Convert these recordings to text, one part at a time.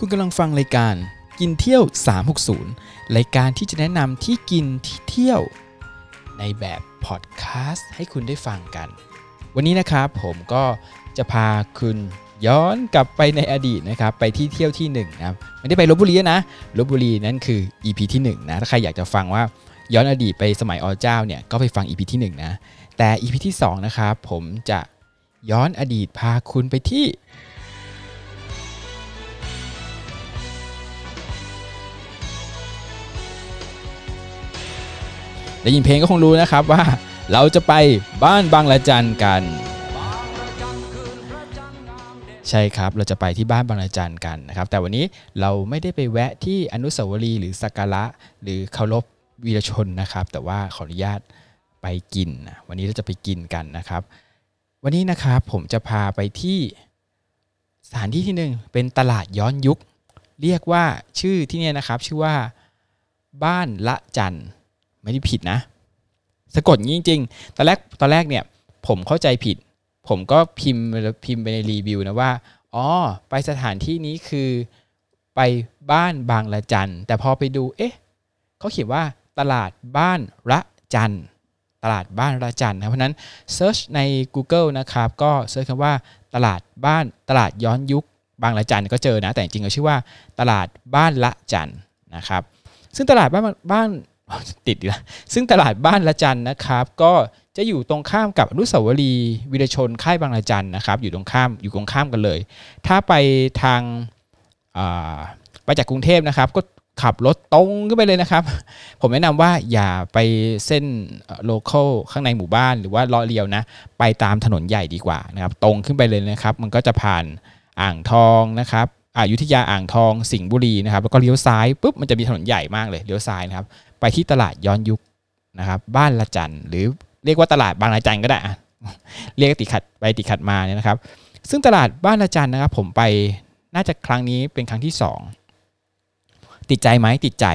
คุณกำลังฟังรายการกินเที่ยว 360 รายการที่จะแนะนำที่กินที่เที่ยว ในแบบพอดแคสต์ให้คุณได้ฟังกัน วันนี้นะครับผมก็จะพาคุณย้อนกลับไปในอดีตนะครับ ไปที่เที่ยวที่1นะครับไม่ได้ไปลบบุรีนะลบบุรีนั่นคือ EP ที่1นะถ้าใครอยากจะฟังว่าย้อนอดีตไปสมัยอเจ้าเนี่ยก็ไปฟัง EP ที่1นะแต่ EP ที่2นะครับผมจะย้อนอดีตพาคุณไปที่ ได้ยินเพลงก็คงรู้นะครับว่าเราจะไปบ้านบางละจันกัน ใช่ครับเราจะไปที่บ้านบางละจันกันนะครับ แต่วันนี้เราไม่ได้ไปแวะที่อนุสาวรีย์หรือสักการะหรือเคารพวีรชนนะครับ แต่ว่าขออนุญาตไปกิน วันนี้เราจะไปกินกันนะครับ วันนี้นะครับผมจะพาไปที่สถานที่ที่หนึ่งเป็นตลาดย้อนยุค เรียกว่าชื่อที่นี่นะครับชื่อว่าบ้านละจัน ไม่ได้ผิดนะ สะกดงี้จริงๆตอนแรกตอนแรกเนี่ย ผมเข้าใจผิด ผมก็พิมพ์พิมพ์ไปในรีวิวนะว่าอ๋อไปสถานที่นี้คือไปบ้านบางละจัน แต่พอไปดูเอ๊ะเขาเขียนว่าตลาดบ้านระจันตลาดบ้านระจันนะเพราะนั้น search ใน Google นะครับก็ search คำว่าตลาดบ้านตลาดย้อนยุคบางระจันก็เจอนะ แต่จริงๆก็ชื่อว่าตลาดบ้านระจันนะครับ ซึ่งตลาดบ้านบ้าน ติดอีกแล้วซึ่งตลาดบ้านระจันนะครับ ก็จะอยู่ตรงข้ามกับอนุสาวรีย์วีรชนค่ายบางระจันนะครับ อยู่ตรงข้ามอยู่ตรงข้ามกันเลย ถ้าไปทางไปจากกรุงเทพนะครับ ก็ขับรถตรงขึ้นไปเลยนะครับ ผมแนะนำว่าอย่าไปเส้นโลเคอลข้างในหมู่บ้านหรือว่าเลาะเลียวนะ ไปตามถนนใหญ่ดีกว่านะครับ ตรงขึ้นไปเลยนะครับ มันก็จะผ่านอ่างทองนะครับอายุทยาอ่างทองสิงห์บุรีนะครับแล้วก็เลี้ยวซ้ายปุ๊บมันจะมีถนนใหญ่มากเลยเลี้ยวซ้ายนะครับ ไปที่ตลาดย้อนยุคนะครับบ้านละจันหรือเรียกว่าตลาดบางละจันก็ได้อะเรียกติขัดไปติขัดมาเนี่ยนะครับ ซึ่งตลาดบ้านละจันนะครับ ผมไปน่าจะครั้งนี้เป็นครั้งที่ 2 ติดใจไหมติดใจ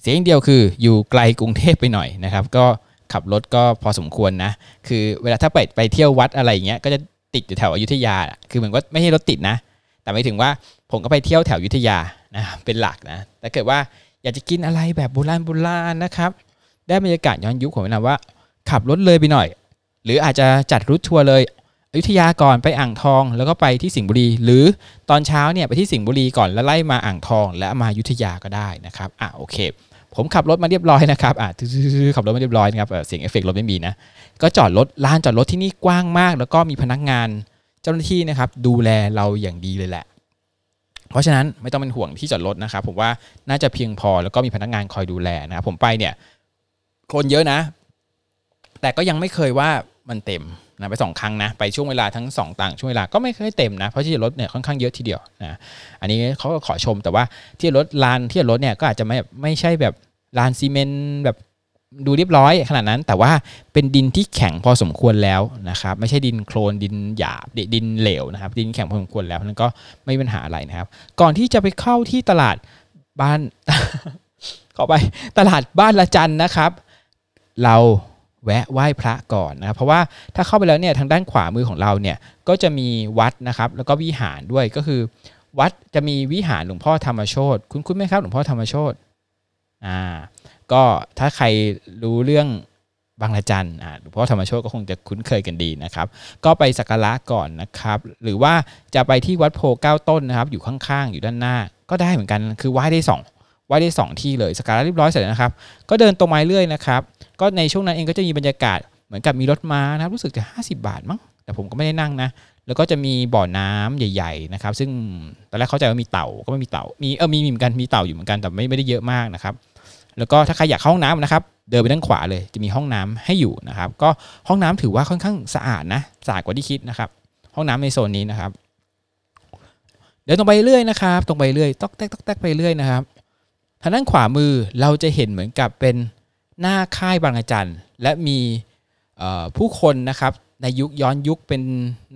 เสียอย่างเดียวคืออยู่ไกลกรุงเทพไปหน่อยนะครับ ก็ขับรถก็พอสมควรนะ คือเวลาถ้าไปไปเที่ยววัดอะไรอย่างเงี้ยก็จะติดอยู่แถวอยุธยา คือเหมือนว่าไม่ใช่รถติดนะ แต่ไม่ถึงว่าผมก็ไปเที่ยวแถวอยุธยานะเป็นหลักนะแต่เกิดว่า อยากจะกินอะไรแบบโบราณโบราณนะครับ ได้บรรยากาศย้อนยุคผมแนะนำว่า ขับรถเลยไปหน่อย หรืออาจจะจัดรูททัวร์เลยอยุธยาก่อนไปอ่างทองแล้วก็ไปที่สิงห์บุรี หรือตอนเช้าเนี่ยไปที่สิงห์บุรีก่อนแล้วไล่มาอ่างทอง แล้วมาอยุธยาก็ได้นะครับอะโอเค ผมขับรถมาเรียบร้อยนะครับอะขับรถมาเรียบร้อยนะครับเสียงเอฟเฟกต์รถไม่มีนะก็จอดรถลานจอดรถที่นี่กว้างมาก แล้วก็มีพนักงาน เจ้าหน้าที่นะครับดูแลเราอย่างดีเลยแหละ เพราะฉะนั้นไม่ต้องเป็นห่วงที่จอดรถนะครับผมว่าน่าจะเพียงพอแล้วก็มีพนักงานคอยดูแลนะครับผมไปเนี่ยคนเยอะนะ แต่ก็ยังไม่เคยว่ามันเต็มนะไปสองครั้งนะไปช่วงเวลาทั้งสองต่างช่วงเวลาก็ไม่เคยเต็มนะเพราะที่จอดรถเนี่ยค่อนข้างเยอะทีเดียวนะอันนี้เขาก็ขอชมแต่ว่าที่จอดรถลานที่จอดรถเนี่ยก็อาจจะไม่ไม่ใช่แบบลานซีเมนต์แบบ ดูเรียบร้อยขนาดนั้น แต่ว่าเป็นดินที่แข็งพอสมควรแล้วนะครับ ไม่ใช่ดินโคลนดินหยาบดิดินเหลวนะครับ ดินแข็งพอสมควรแล้วนั้นก็ไม่มีปัญหาอะไรนะครับ ก่อนที่จะไปเข้าที่ตลาดบ้านขอไปตลาดบ้านละจันนะครับ เราแวะไหว้พระก่อนนะครับ เพราะว่าถ้าเข้าไปแล้วเนี่ยทางด้านขวามือของเราเนี่ยก็จะมีวัดนะครับ แล้วก็วิหารด้วยก็คือ วัดจะมีวิหารหลวงพ่อธรรมโชตคุณคุณไหมครับหลวงพ่อธรรมโชตอ่า ก็ถ้าใครรู้เรื่องบางละจันอ่าหลวงพ่อธรรมโชตก็คงจะคุ้นเคยกันดีนะครับ ก็ไปสักการะก่อนนะครับ หรือว่าจะไปที่วัดโพเก้าต้นนะครับ อยู่ข้างๆ อยู่ด้านหน้า ก็ได้เหมือนกันคือไหว้ได้สองไหว้ได้สองที่เลยสักการะเรียบร้อยเสร็จนะครับ ก็เดินตรงมาเรื่อยนะครับ ก็ในช่วงนั้นเองก็จะมีบรรยากาศเหมือนกับมีรถม้านะครับ รู้สึกจะ 50 บาทมั้งแต่ผมก็ไม่ได้นั่งนะ แล้วก็จะมีบ่อน้ำใหญ่ ๆ นะครับ ซึ่งตอนแรกเข้าใจว่ามีเต่าก็ไม่มีเต่า มีเออมีเหมือนกันมีเต่าอยู่เหมือนกันแต่ไม่ไม่ได้เยอะมากนะครับ แล้วก็ถ้าใครอยากเข้าห้องน้ำนะครับ เดินไปด้านขวาเลยจะมีห้องน้ำให้อยู่นะครับ ก็ห้องน้ำถือว่าค่อนข้างสะอาดนะสะอาดกว่าที่คิดนะครับ ห้องน้ำในโซนนี้นะครับ เดินตรงไปเรื่อยนะครับ ตรงไปเรื่อยตอกแตกตอกแตกไปเรื่อยนะครับทางด้านขวามือเราจะเห็นเหมือนกับเป็นหน้าค่ายบางอาจันและมีผู้คนนะครับในยุคย้อนยุคเป็น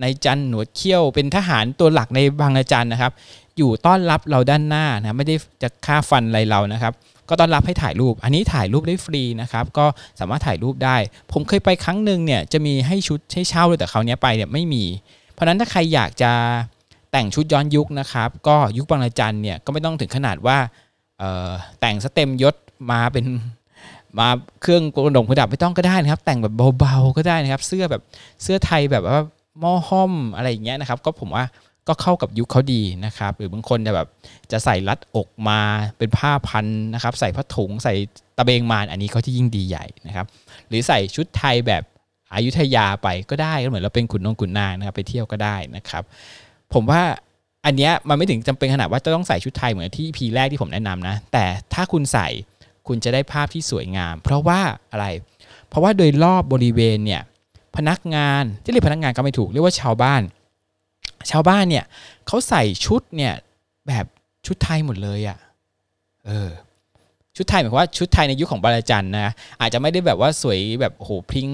นายจันหนวดเขี้ยว เป็นทหารตัวหลักในบางอาจันนะครับ อยู่ต้อนรับเราด้านหน้านะไม่ได้จะฆ่าฟันอะไรเรานะครับ ก็ต้อนรับให้ถ่ายรูป อันนี้ถ่ายรูปได้ฟรีนะครับก็สามารถถ่ายรูปได้ ผมเคยไปครั้งหนึ่งเนี่ยจะมีให้ชุดให้เช่าเลยแต่คราวนี้ไปเนี่ยไม่มี เพราะนั้นถ้าใครอยากจะแต่งชุดย้อนยุคนะครับ ก็ยุคบางระจันเนี่ยก็ไม่ต้องถึงขนาดว่าแต่งสเต็มยศมาเป็นมาเครื่องกระดงประดับไม่ต้องก็ได้นะครับ แต่งแบบเบาๆก็ได้นะครับ เสื้อแบบเสื้อไทยแบบว่าหม้อห้อมอะไรอย่างเงี้ยนะครับ ก็ผมว่า ก็เข้ากับยุคเขาดีนะครับ หรือบางคนจะแบบจะใส่รัดอกมาเป็นผ้าพันนะครับ ใส่ผ้าถุงใส่ตะเบงมานอันนี้เขาจะยิ่งดีใหญ่นะครับ หรือใส่ชุดไทยแบบอายุทยาไปก็ได้ก็เหมือนเราเป็นขุนนงขุนนางนะครับ ไปเที่ยวก็ได้นะครับ ผมว่าอันเนี้ยมันไม่ถึงจำเป็นขนาดว่าจะต้องใส่ชุดไทยเหมือนที่พีแรกที่ผมแนะนำนะ แต่ถ้าคุณใส่คุณจะได้ภาพที่สวยงาม เพราะว่าอะไร เพราะว่าโดยรอบบริเวณเนี่ยพนักงานที่เรียกพนักงานก็ไม่ถูกเรียกว่าชาวบ้าน ชาวบ้านเนี่ยเขาใส่ชุดเนี่ยแบบชุดไทยหมดเลยอะ่ะเออชุดไทยหมายความว่าชุดไทยในยุคขของบาลจันนะอาจจะไม่ได้แบบว่าสวยแบบโหพริ้ง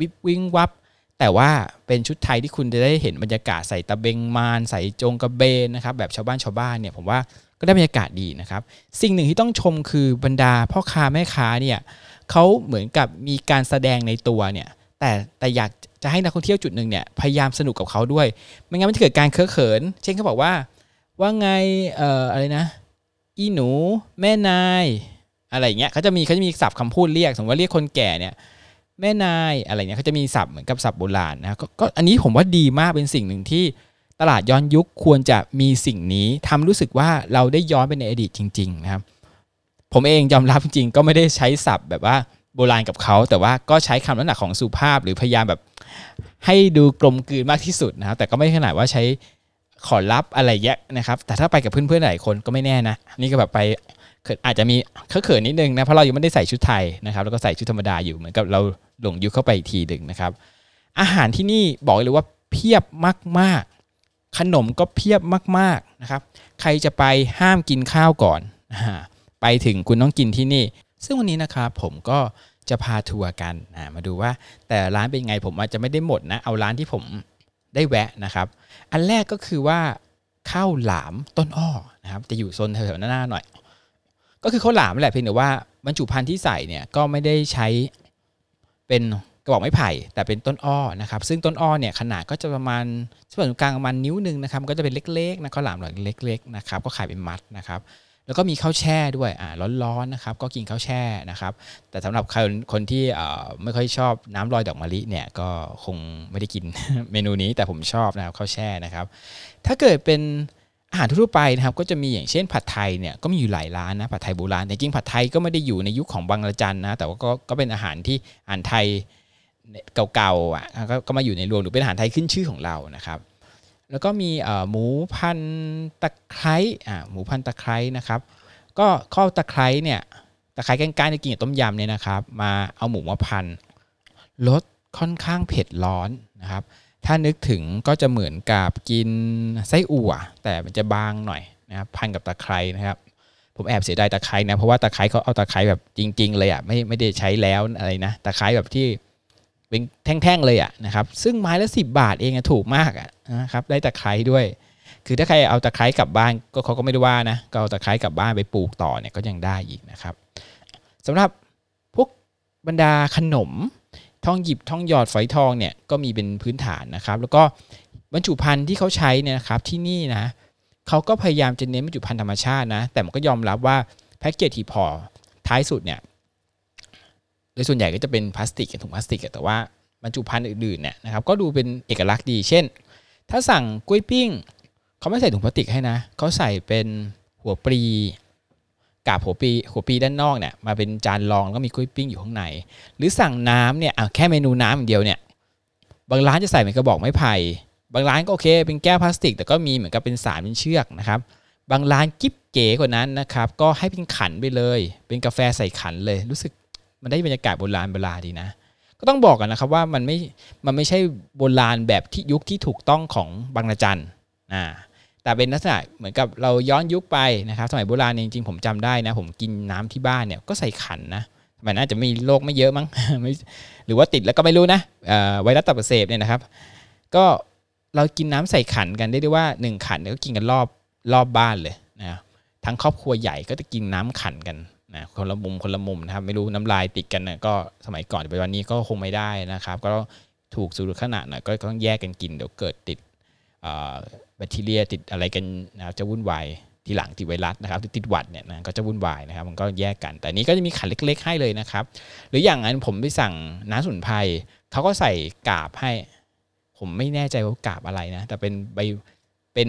วิบวิงวับ แต่ว่าเป็นชุดไทยที่คุณจะได้เห็นบรรยากาศใส่ตะเบงมาน ใส่จงกระเบนนะครับแบบชาวบ้านชาวบ้านเนี่ยผมว่าก็ได้บรรยากาศดีนะครับ สิ่งหนึ่งที่ต้องชมคือบรรดาพ่อค้าแม่ค้าเนี่ยเขาเหมือนกับมีการแสดงในตัวเนี่ยแต่แต่อยาก จะให้นักท่องเที่ยวจุดหนึ่งเนี่ยพยายามสนุกกับเขาด้วย ไม่งั้นมันจะเกิดการเคอะเขิน เช่นเขาบอกว่า ว่าไงเอ่ออะไรนะ อีหนู แม่นาย อะไรเงี้ยเขาจะมีเขาจะมีศัพท์คำพูดเรียก สมมติว่าเรียกคนแก่เนี่ยแม่นายอะไรเงี้ยเขาจะมีศัพท์เหมือนกับศัพท์โบราณนะกก็อันนี้ผมว่าดีมากเป็นสิ่งหนึ่งที่ตลาดย้อนยุคควรจะมีสิ่งนี้ทำรู้สึกว่าเราได้ย้อนไปในอดีตจริง ๆ นะครับ ผมเองยอมรับจริงก็ไม่ได้ใช้ศัพท์แบบว่า โบราณกับเขา แต่ว่าก็ใช้คำน้ำหนักของสุภาพหรือพยายามแบบให้ดูกลมกลืนมากที่สุดนะครับ แต่ก็ไม่ขนาดว่าใช้ขอรับอะไรแยะนะครับ แต่ถ้าไปกับเพื่อนๆหลายคนก็ไม่แน่นะ นี่ก็แบบไปอาจจะมีเขินนิดนึงนะ เพราะเรายังไม่ได้ใส่ชุดไทยนะครับ แล้วก็ใส่ชุดธรรมดาอยู่เหมือนกับเราหลงยุคเข้าไปอีกทีหนึ่งนะครับ อาหารที่นี่บอกเลยว่าเพียบมากๆ ขนมก็เพียบมากๆนะครับ ใครจะไปห้ามกินข้าวก่อน ไปถึงคุณต้องกินที่นี่ ซึ่งวันนี้นะครับผมก็จะพาทัวร์กันนะมาดูว่าแต่ร้านเป็นไงผมอาจจะไม่ได้หมดนะ เอาร้านที่ผมได้แวะนะครับ อันแรกก็คือว่าข้าวหลามต้นอ้อนะครับจะอยู่โซนแถวๆหน้าหน่อย ก็คือข้าวหลามแหละเพียงแต่ว่าบรรจุภัณฑ์ที่ใส่เนี่ยก็ไม่ได้ใช้เป็นกระบอกไม้ไผ่ แต่เป็นต้นอ้อนะครับซึ่งต้นอ้อเนี่ยขนาดก็จะประมาณส่วนกลางประมาณนิ้วหนึ่งนะครับก็จะเป็นเล็กๆนะข้าวหลามหลังเล็กๆนะครับก็ขายเป็นมัดนะครับ แล้วก็มีข้าวแช่ด้วยอ่าร้อนๆนะครับก็กินข้าวแช่นะครับ แต่สำหรับคนคนที่เอ่อไม่ค่อยชอบน้ำลอยดอกมะลิเนี่ยก็คงไม่ได้กินเมนูนี้แต่ผมชอบนะครับข้าวแช่นะครับ ถ้าเกิดเป็นอาหารทั่วไปนะครับก็จะมีอย่างเช่นผัดไทยเนี่ยก็มีอยู่หลายร้านนะผัดไทยโบราณแต่จริงผัดไทยก็ไม่ได้อยู่ในยุคของบางระจันนะแต่ว่าก็ก็เป็นอาหารที่อาหารไทยเก่าๆอะก็มาอยู่ในรวมหรือเป็นอาหารไทยขึ้นชื่อของเรานะครับ แล้วก็มีหมูพันตะไคร้อ่าหมูพันตะไคร้นะครับ ก็ข้อตะไคร้เนี่ยตะไคร้ก้านๆที่กินกับต้มยำเนี่ยนะครับ มาเอาหมูมาพันรสค่อนข้างเผ็ดร้อนนะครับ ถ้านึกถึงก็จะเหมือนกับกินไส้อั่วแต่มันจะบางหน่อยนะครับพันกับตะไคร้นะครับผมแอบเสียดายตะไคร้นะเพราะว่าตะไคร้เขาเอาตะไคร้แบบจริง ๆ เลยอะไม่ไม่ได้ใช้แล้วอะไรนะตะไคร้แบบที่ เป็นแท่งๆเลยอะนะครับซึ่งไม้ละ 10 บาทเองถูกมากอะนะครับได้ตะไคร้ด้วย คือถ้าใครเอาตะไคร้กลับบ้านก็เขาก็ไม่ได้ว่านะก็เอาตะไคร้กลับบ้านไปปลูกต่อเนี่ยก็ยังได้อีกนะครับสำหรับพวกบรรดาขนมทองหยิบทองหยอดฝอยทองเนี่ยก็มีเป็นพื้นฐานนะครับ แล้วก็บรรจุภัณฑ์ที่เขาใช้เนี่ยนะครับที่นี่นะเขาก็พยายามจะเน้นบรรจุภัณฑ์ธรรมชาตินะแต่มันก็ยอมรับว่าแพ็กเกจที่พอท้ายสุดเนี่ย ยส่วนใหญ่ก็จะเป็นพลาสติกถุงพลาสติกแต่ว่าบรรจุภัณฑ์อื่นๆเนี่ยนะครับก็ดูเป็นเอกลักษณ์ดี เช่น ถ้าสั่งกล้วยปิ้งเขาไม่ใส่ถุงพลาสติกให้นะเขาใส่เป็นหัวปลีกาบหัวปีหัวปีด้านนอกเนี่ยมาเป็นจานรองแล้วก็มีกล้วยปิ้งอยู่ข้างใน หรือสั่งน้ำเนี่ยแค่เมนูน้ำอย่างเดียวเนี่ยบางร้านจะใส่เป็นกระบอกไม้ไผ่บางร้านก็โอเค เป็นแก้วพลาสติก แต่ก็มีเหมือนกับเป็นสารเป็นเชือกนะครับบางร้านกิ๊บเก๋กว่านั้นนะครับก็ให้เป็นขันไปเลย เป็นกาแฟใส่ขันเลย รู้สึก มันได้บรรยากาศโบราณโบราณดีนะ ก็ต้องบอกกันนะครับว่ามันไม่ มันไม่ใช่โบราณแบบที่ยุคที่ถูกต้องของบางระจันอ่าแต่เป็นลักษณะเหมือนกับเราย้อนยุคไปนะครับ สมัยโบราณจริงๆผมจำได้นะ ผมกินน้ำที่บ้านเนี่ยก็ใส่ขันนะมันน่าจะมีโรคไม่เยอะมั้งหรือว่าติดแล้วก็ไม่รู้นะไวรัสตับอักเสบเนี่ยนะครับ ก็เรากินน้ำใส่ขันกันได้ด้วยว่า 1 ขันก็กินกันรอบรอบบ้านเลยนะทั้งครอบครัวใหญ่ก็จะกินน้ำขันกัน นะคนละมุมคนละมุมนะครับไม่รู้น้ำลายติดกันนะก็สมัยก่อนไปวันนี้ก็คงไม่ได้นะครับ ก็ถูกสูตรขนาดหน่อยก็ต้องแยกกันกินเดี๋ยวเกิดติดแบคทีเรียติดอะไรกันนะจะวุ่นวายทีหลังติดไวรัสนะครับติดหวัดเนี่ยนะก็จะวุ่นวายนะครับ มันก็แยกกันแต่นี้ก็จะมีขันเล็ก ๆ ให้เลยนะครับ หรืออย่างนั้นผมไปสั่งน้ำสุนไพรเขาก็ใส่กาบให้ ผมไม่แน่ใจว่ากาบอะไรนะ แต่เป็นใบเป็น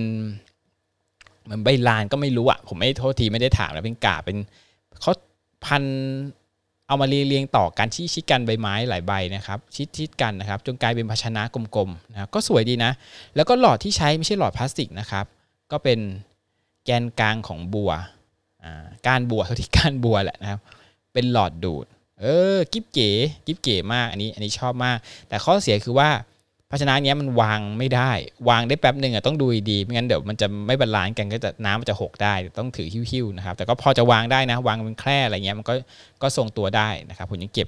เหมือนใบลานก็ไม่รู้อะผมไม่โทษทีไม่ได้ถามแล้วเป็นกาบเป็น เขาพันเอามาเรียงต่อกันชี้ชิดกันใบไม้หลายใบนะครับ ชิดชิดกันนะครับ จนกลายเป็นภาชนะกลมๆนะก็สวยดีนะ แล้วก็หลอดที่ใช้ไม่ใช่หลอดพลาสติกนะครับ ก็เป็นแกนกลางของบัวกานบัวเท่าที่กานบัวแหละนะครับ เป็นหลอดดูด เออ กิ๊บเก๋ กิ๊บเก๋มาก อันนี้ อันนี้ชอบมาก แต่ข้อเสียคือว่า ภาชนะนี้ยมันวางไม่ได้ วางได้แป๊บหนึ่งอะต้องดูดีไม่งั้นเดี๋ยวมันจะไม่ balance กันก็จะน้ำมันจะหกได้ต้องถือหิ้วๆนะครับแต่ก็พอจะวางได้นะ วางเป็นแคร่อะไรเงี้ยมันก็ก็ทรงตัวได้นะครับผมยังเก็บ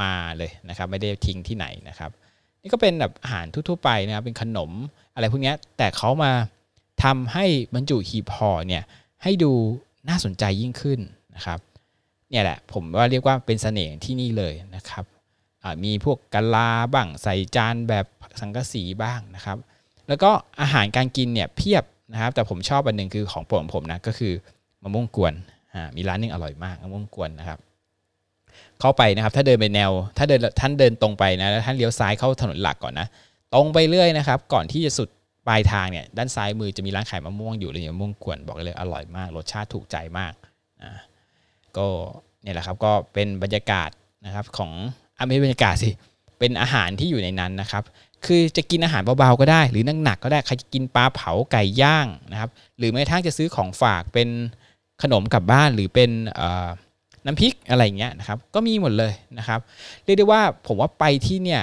มาเลยนะครับ ไม่ได้ทิ้งที่ไหนนะครับ นี่ก็เป็นแบบอาหารทั่วๆไปนะครับเป็นขนมอะไรพวกนี้แต่เขามาทำให้บรรจุหีบห่อเนี่ยให้ดูน่าสนใจยิ่งขึ้นนะครับเนี่ยแหละผมว่าเรียกว่าเป็นเสน่ห์ที่นี่เลยนะครับมีพวกกะลาบ้างใส่จานแบบ สังกะสีบ้างนะครับ แล้วก็อาหารการกินเนี่ยเพียบนะครับ แต่ผมชอบอันหนึ่งคือของโปรดของผมนะก็คือมะม่วงกวนมีร้านนึงอร่อยมากมะม่วงกวนนะครับ เข้าไปนะครับ ถ้าเดินไปแนว ถ้าเดินท่านเดินตรงไปนะแล้วท่านเลี้ยวซ้ายเข้าถนนหลักก่อนนะตรงไปเรื่อยนะครับ ก่อนที่จะสุดปลายทางเนี่ยด้านซ้ายมือจะมีร้านขายมะม่วงอยู่เลยมะม่วงกวนบอกเลยอร่อยมาก รสชาติถูกใจมากอ่าก็เนี่ยแหละครับก็เป็นบรรยากาศนะครับของอ่ไม่บรรยากาศสิเป็นอาหารที่อยู่ในนั้นนะครับ คือจะกินอาหารเบาๆก็ได้ หรือนักหนักก็ได้ใครจะกินปลาเผาไก่ย่างนะครับ หรือแม้กระทั่งจะซื้อของฝากเป็นขนมกลับบ้านหรือเป็นน้ำพริกอะไรเงี้ยนะครับ ก็มีหมดเลยนะครับ เรียกได้ว่าผมว่าไปที่เนี่ย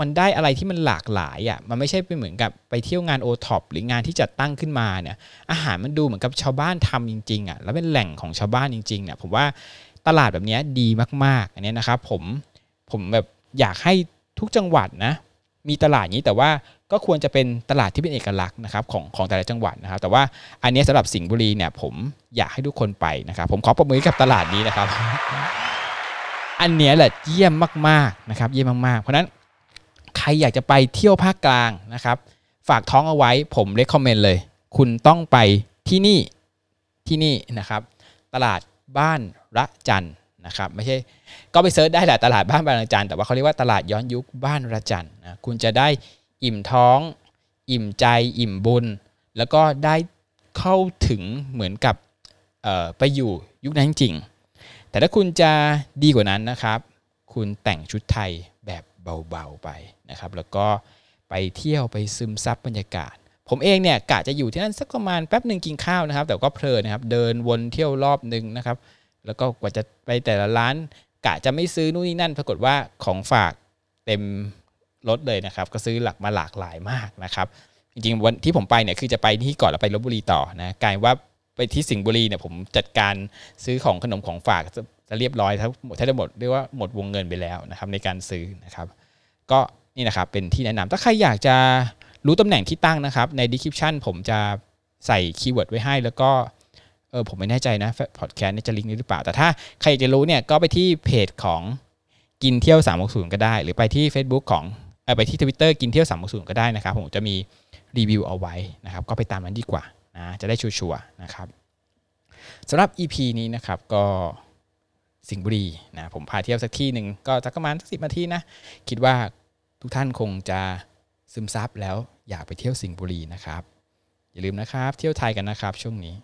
มันได้อะไรที่มันหลากหลายอะ มันไม่ใช่เป็นเหมือนกับไปเที่ยวงานโอท็อปหรืองานที่จัดตั้งขึ้นมาเนี่ย อาหารมันดูเหมือนกับชาวบ้านทำจริงๆอะ แล้วเป็นแหล่งของชาวบ้านจริงๆเนี่ย ผมว่าตลาดแบบนี้ดีมากๆ อันนี้นะครับผม ผมแบบอยากให้ทุกจังหวัดนะ มีตลาดนี้แต่ว่าก็ควรจะเป็นตลาดที่เป็นเอกลักษณ์นะครับของของแต่ละจังหวัดนะครับ แต่ว่าอันนี้สำหรับสิงห์บุรีเนี่ยผมอยากให้ทุกคนไปนะครับ ผมขอประมือกับตลาดนี้นะครับ อันนี้แหละเยี่ยมมากๆนะครับ เยี่ยมมากๆ เพราะนั้นใครอยากจะไปเที่ยวภาคกลางนะครับ ฝากท้องเอาไว้ผมเลคคอมเมนต์เลย คุณต้องไปที่นี่ที่นี่นะครับ ตลาดบ้านระจัน นะครับไม่ใช่ก็ไป search ได้แหละตลาดบ้านระจันแต่ว่าเขาเรียกว่าตลาดย้อนยุคบ้านระจันนะคุณจะได้อิ่มท้อง อิ่มใจ อิ่มบุญ แล้วก็ได้เข้าถึงเหมือนกับไปอยู่ยุคนั้นจริง แต่ถ้าคุณจะดีกว่านั้นนะครับ คุณแต่งชุดไทยแบบเบาๆไปนะครับ แล้วก็ไปเที่ยวไปซึมซับบรรยากาศ ผมเองเนี่ยกะจะอยู่ที่นั่นสักประมาณแป๊บหนึ่งกินข้าวนะครับ แต่ก็เพลินนะครับ เดินวนเที่ยวรอบหนึ่งนะครับ แล้วก็กว่าจะไปแต่ละร้านกะจะไม่ซื้อนู่นนี่นั่น ปรากฏว่าของฝากเต็มรถเลยนะครับ ก็ซื้อหลักมาหลากหลายมากนะครับจริงๆวันที่ผมไปเนี่ยคือจะไปที่ก่อนแล้วไปลบบุรีต่อนะกลายว่าไปที่สิงห์บุรีเนี่ยผมจัดการซื้อของขนมของฝากจะเรียบร้อยทั้งหมดทั้งหมดเรียกว่าหมดวงเงินไปแล้วนะครับในการซื้อนะครับ ก็นี่นะครับเป็นที่แนะนำถ้าใครอยากจะรู้ตำแหน่งที่ตั้งนะครับ ใน description ผมจะใส่ keyword ไว้ให้ แล้วก็ ออผมไม่แน่ใจนะพอดแคสต์นี่จะลิงก์นี้หรือเปล่า แต่ถ้าใครจะรู้เนี่ยก็ไปที่เพจของกินเที่ยว 360 ก็ได้ หรือไปที่ Facebook ของออไปที่ Twitter กินเที่ยว 360 ก็ได้นะครับ ผมจะมีรีวิวเอาไว้นะครับ ก็ไปตามนั้นดีกว่านะจะได้ชัวร์นะครับสำหรับ EP นี้นะครับก็สิงห์บุรีนะผมพาเที่ยวสักที่หนึ่งก็สักประมาณสักสิบนาทีนะ คิดว่าทุกท่านคงจะซึมซับแล้วอยากไปเที่ยวสิงห์บุรีนะครับ อย่าลืมนะครับ เที่ยวไทยกันนะครับช่วงนี้